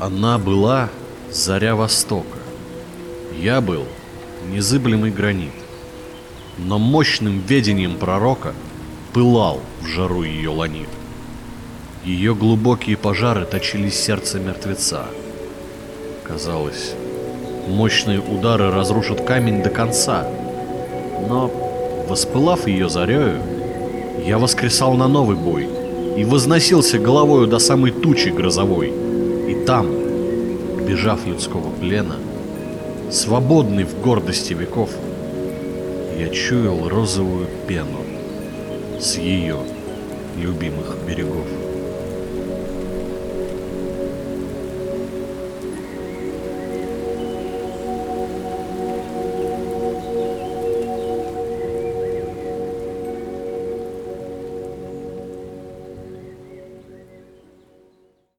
Она была заря Востока. Я был незыблемый гранит. Но мощным ведением пророка пылал в жару ее ланит. Ее глубокие пожары точили сердце мертвеца. Казалось, мощные удары разрушат камень до конца. Но, воспылав ее зарею, я воскресал на новый бой и возносился головою до самой тучи грозовой. И там, бежав людского плена, свободный в гордости веков, я чуял розовую пену с ее любимых берегов.